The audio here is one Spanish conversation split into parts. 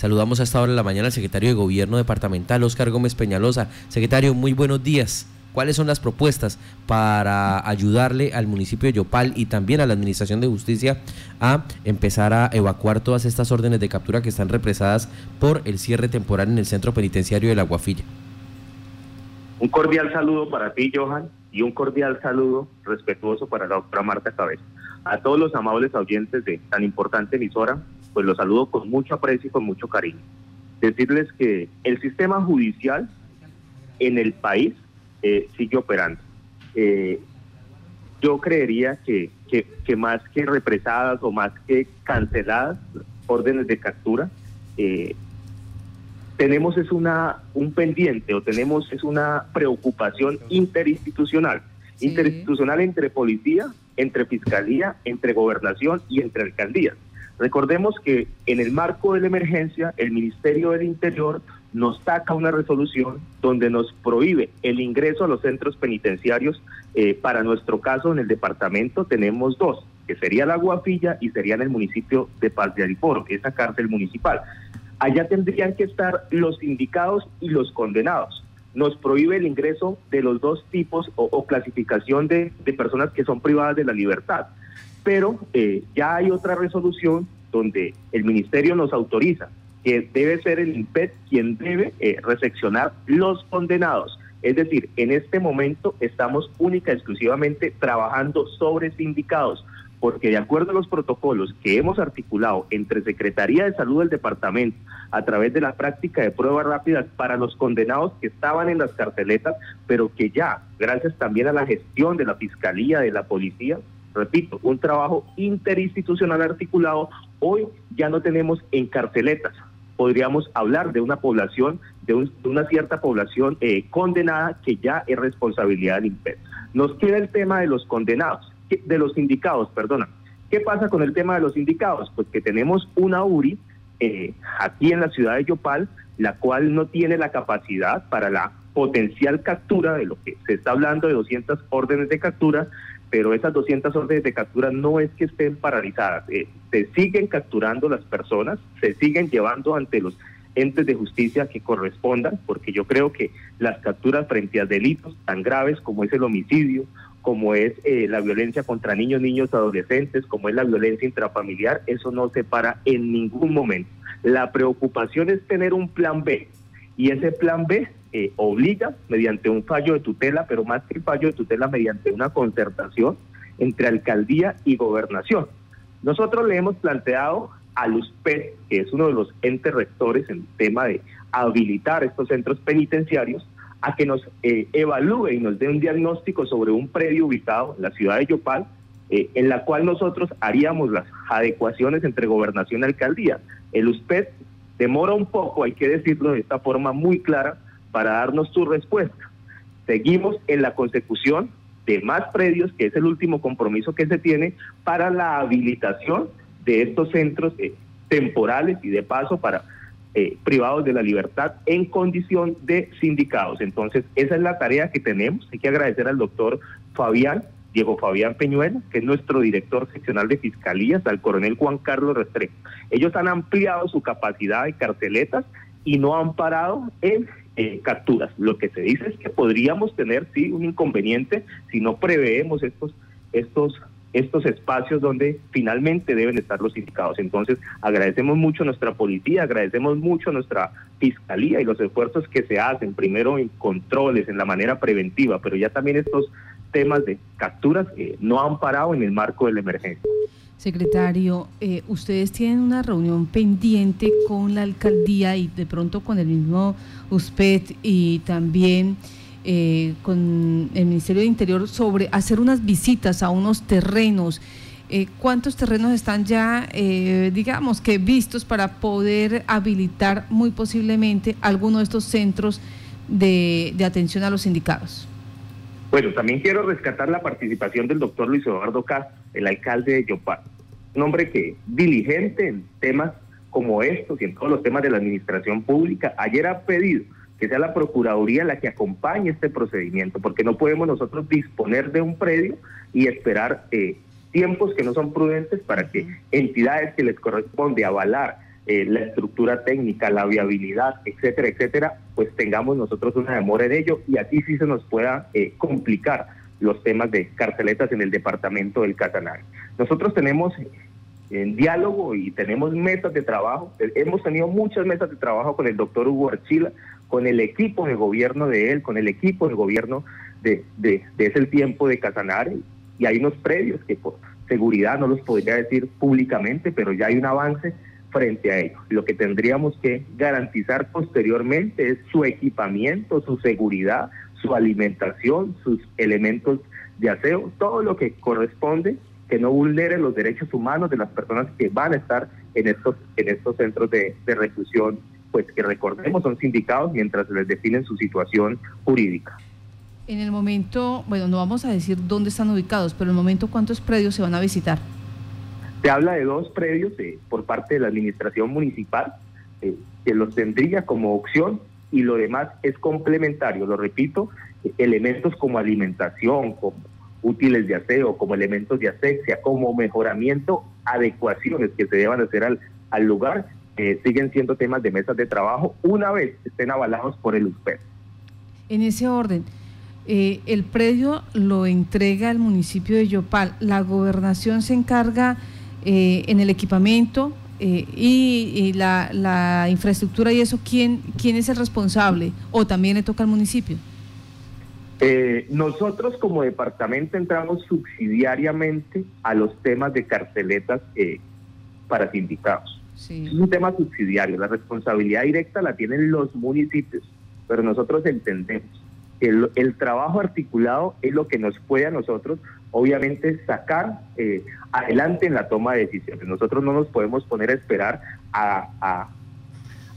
Saludamos a esta hora de la mañana al secretario de Gobierno Departamental, Oscar Gómez Peñalosa. Secretario, muy buenos días. ¿Cuáles son las propuestas para ayudarle al municipio de Yopal y también a la Administración de Justicia a empezar a evacuar todas estas órdenes de captura que están represadas por el cierre temporal en el centro penitenciario de La Guafilla? Un cordial saludo para ti, Johan, y un cordial saludo respetuoso para la doctora Marta Cabeza. A todos los amables oyentes de tan importante emisora, pues los saludo con mucho aprecio y con mucho cariño. Decirles que el sistema judicial en el país eh, sigue operando. Eh, yo creería que, que, más que represadas o más que canceladas órdenes de captura, eh, tenemos es una un pendiente o tenemos es una preocupación interinstitucional, interinstitucional entre policía, entre fiscalía, entre gobernación y entre alcaldías. Recordemos que en el marco de la emergencia, el Ministerio del Interior nos saca una resolución donde nos prohíbe el ingreso a los centros penitenciarios. Eh, para nuestro caso, en el departamento tenemos dos, que sería la Guafilla y sería en el municipio de Paz de esa cárcel municipal. Allá tendrían que estar los indicados y los condenados. Nos prohíbe el ingreso de los dos tipos o, clasificación de personas que son privadas de la libertad pero eh, ya hay otra resolución donde el ministerio nos autoriza que debe ser el INPET quien debe eh, recepcionar los condenados. Es decir, en este momento estamos única y exclusivamente trabajando sobre sindicados, porque de acuerdo a los protocolos que hemos articulado entre Secretaría de Salud del departamento a través de la práctica de pruebas rápidas para los condenados que estaban en las carceletas, pero que ya, gracias también a la gestión de la Fiscalía, de la Policía, repito, un trabajo interinstitucional articulado, hoy ya no tenemos encarceletas. Podríamos hablar de una población, de, una cierta población eh, condenada que ya es responsabilidad del INPED. Nos queda el tema de los condenados, de los sindicados, perdona. ¿Qué pasa con el tema de los sindicados? Pues que tenemos una URI eh, aquí en la ciudad de Yopal, la cual no tiene la capacidad para la potencial captura de lo que se está hablando de 200 órdenes de captura, pero esas 200 órdenes de captura no es que estén paralizadas, eh, se siguen capturando las personas, se siguen llevando ante los entes de justicia que correspondan, porque yo creo que las capturas frente a delitos tan graves como es el homicidio, como es eh, la violencia contra niños, niños, adolescentes, como es la violencia intrafamiliar, eso no se para en ningún momento. La preocupación es tener un plan B, y ese plan B eh, obliga mediante un fallo de tutela, pero más que el fallo de tutela, mediante una concertación entre alcaldía y gobernación. Nosotros le hemos planteado a LUSPET, que es uno de los entes rectores en tema de habilitar estos centros penitenciarios, a que nos eh, evalúe y nos dé un diagnóstico sobre un predio ubicado en la ciudad de Yopal, eh, en la cual nosotros haríamos las adecuaciones entre gobernación y alcaldía. El USPED demora un poco, hay que decirlo de esta forma muy clara, para darnos su respuesta. Seguimos en la consecución de más predios, que es el último compromiso que se tiene para la habilitación de estos centros eh, temporales y de paso para eh, privados de la libertad en condición de sindicados. Entonces, esa es la tarea que tenemos. Hay que agradecer al doctor Fabián, Diego Fabián Peñuela, que es nuestro director seccional de fiscalías, al coronel Juan Carlos Restrepo. Ellos han ampliado su capacidad de carceletas y no han parado en eh, capturas. Lo que se dice es que podríamos tener, sí, un inconveniente si no preveemos estos, estos, estos espacios donde finalmente deben estar los indicados. Entonces, agradecemos mucho a nuestra policía, agradecemos mucho a nuestra fiscalía y los esfuerzos que se hacen, primero en controles, en la manera preventiva, pero ya también estos temas de capturas que no han parado en el marco de la emergencia. Secretario, eh, ustedes tienen una reunión pendiente con la alcaldía y de pronto con el mismo USPED y también eh, con el Ministerio de Interior sobre hacer unas visitas a unos terrenos. Eh, ¿Cuántos terrenos están ya, digamos que vistos para poder habilitar muy posiblemente alguno de estos centros de, atención a los sindicatos? Bueno, también quiero rescatar la participación del doctor Luis Eduardo Castro, el alcalde de Yopal. Un hombre que diligente en temas como estos y en todos los temas de la administración pública. Ayer ha pedido que sea la Procuraduría la que acompañe este procedimiento, porque no podemos nosotros disponer de un predio y esperar eh, tiempos que no son prudentes para que entidades que les corresponde avalar eh, la estructura técnica, la viabilidad, etcétera, etcétera, pues tengamos nosotros una demora en ello y aquí sí se nos pueda eh, complicar los temas de carceletas en el departamento del Casanare. Nosotros tenemos en diálogo y tenemos mesas de trabajo. Hemos tenido muchas mesas de trabajo con el doctor Hugo Archila, con el equipo de gobierno de él, con el equipo de gobierno de, de, de ese tiempo de Casanare. Y hay unos previos que por seguridad no los podría decir públicamente, pero ya hay un avance frente a ello. Lo que tendríamos que garantizar posteriormente es su equipamiento, su seguridad, su alimentación, sus elementos de aseo, todo lo que corresponde que no vulnere los derechos humanos de las personas que van a estar en estos, en estos centros de, reclusión, pues que recordemos son sindicados mientras les definen su situación jurídica. En el momento, bueno, no vamos a decir dónde están ubicados, pero en el momento cuántos predios se van a visitar. Se habla de dos predios eh, por parte de la administración municipal, eh, que los tendría como opción y lo demás es complementario, lo repito, elementos como alimentación, como útiles de aseo, como elementos de asexia, como mejoramiento, adecuaciones que se deban hacer al, al lugar, eh, siguen siendo temas de mesas de trabajo una vez estén avalados por el USPED. En ese orden, eh, el predio lo entrega el municipio de Yopal, la gobernación se encarga eh, en el equipamiento y, la, la, infraestructura y eso, ¿quién, ¿quién es el responsable? ¿O también le toca al municipio? Eh, nosotros como departamento entramos subsidiariamente a los temas de carceletas eh, para sindicados. Es un tema subsidiario, la responsabilidad directa la tienen los municipios, pero nosotros entendemos que el, trabajo articulado es lo que nos puede a nosotros, obviamente, sacar eh, adelante en la toma de decisiones. Nosotros no nos podemos poner a esperar a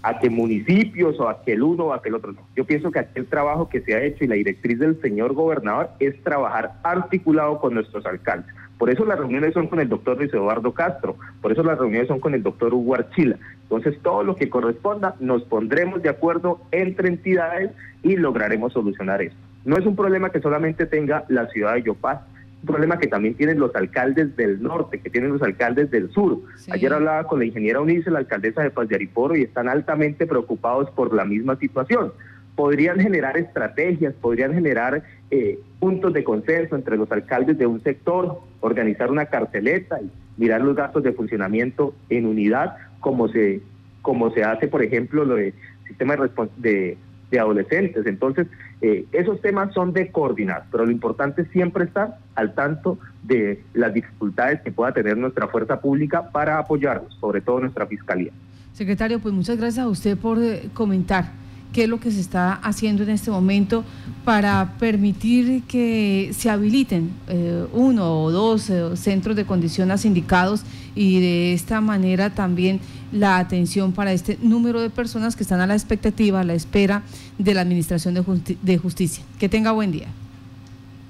a que municipios o a que el uno o a que el otro. No. Yo pienso que aquel trabajo que se ha hecho y la directriz del señor gobernador es trabajar articulado con nuestros alcaldes. Por eso las reuniones son con el doctor Luis Eduardo Castro, por eso las reuniones son con el doctor Hugo Archila. Entonces todo lo que corresponda nos pondremos de acuerdo entre entidades y lograremos solucionar esto. No es un problema que solamente tenga la ciudad de Yopaz, un problema que también tienen los alcaldes del norte, que tienen los alcaldes del sur. Ayer hablaba con la ingeniera Unice, la alcaldesa de Paz de Ariporo, y están altamente preocupados por la misma situación. Podrían generar estrategias, podrían generar eh, puntos de consenso entre los alcaldes de un sector, organizar una carceleta y mirar los gastos de funcionamiento en unidad, como se, como se hace, por ejemplo, lo de sistema de, de adolescentes. Entonces, eh, esos temas son de coordinar, pero lo importante es siempre estar al tanto de las dificultades que pueda tener nuestra fuerza pública para apoyarnos, sobre todo nuestra fiscalía. Secretario, pues muchas gracias a usted por eh, comentar qué es lo que se está haciendo en este momento para permitir que se habiliten eh, uno o dos eh, centros de condición a sindicados y de esta manera también la atención para este número de personas que están a la expectativa, a la espera de la Administración de, de Justicia. Que tenga buen día.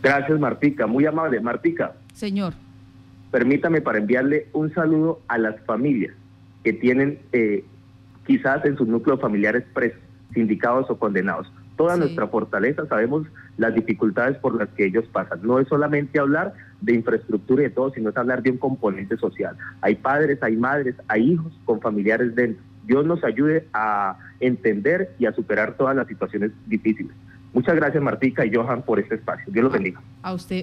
Gracias, Martica. Muy amable. Martica. Señor. Permítame para enviarle un saludo a las familias que tienen eh, quizás en sus núcleos familiares presos sindicados o condenados. Toda nuestra fortaleza, sabemos las dificultades por las que ellos pasan. No es solamente hablar de infraestructura y de todo, sino es hablar de un componente social. Hay padres, hay madres, hay hijos con familiares dentro. Dios nos ayude a entender y a superar todas las situaciones difíciles. Muchas gracias Martica y Johan por este espacio. Dios los bendiga. A usted.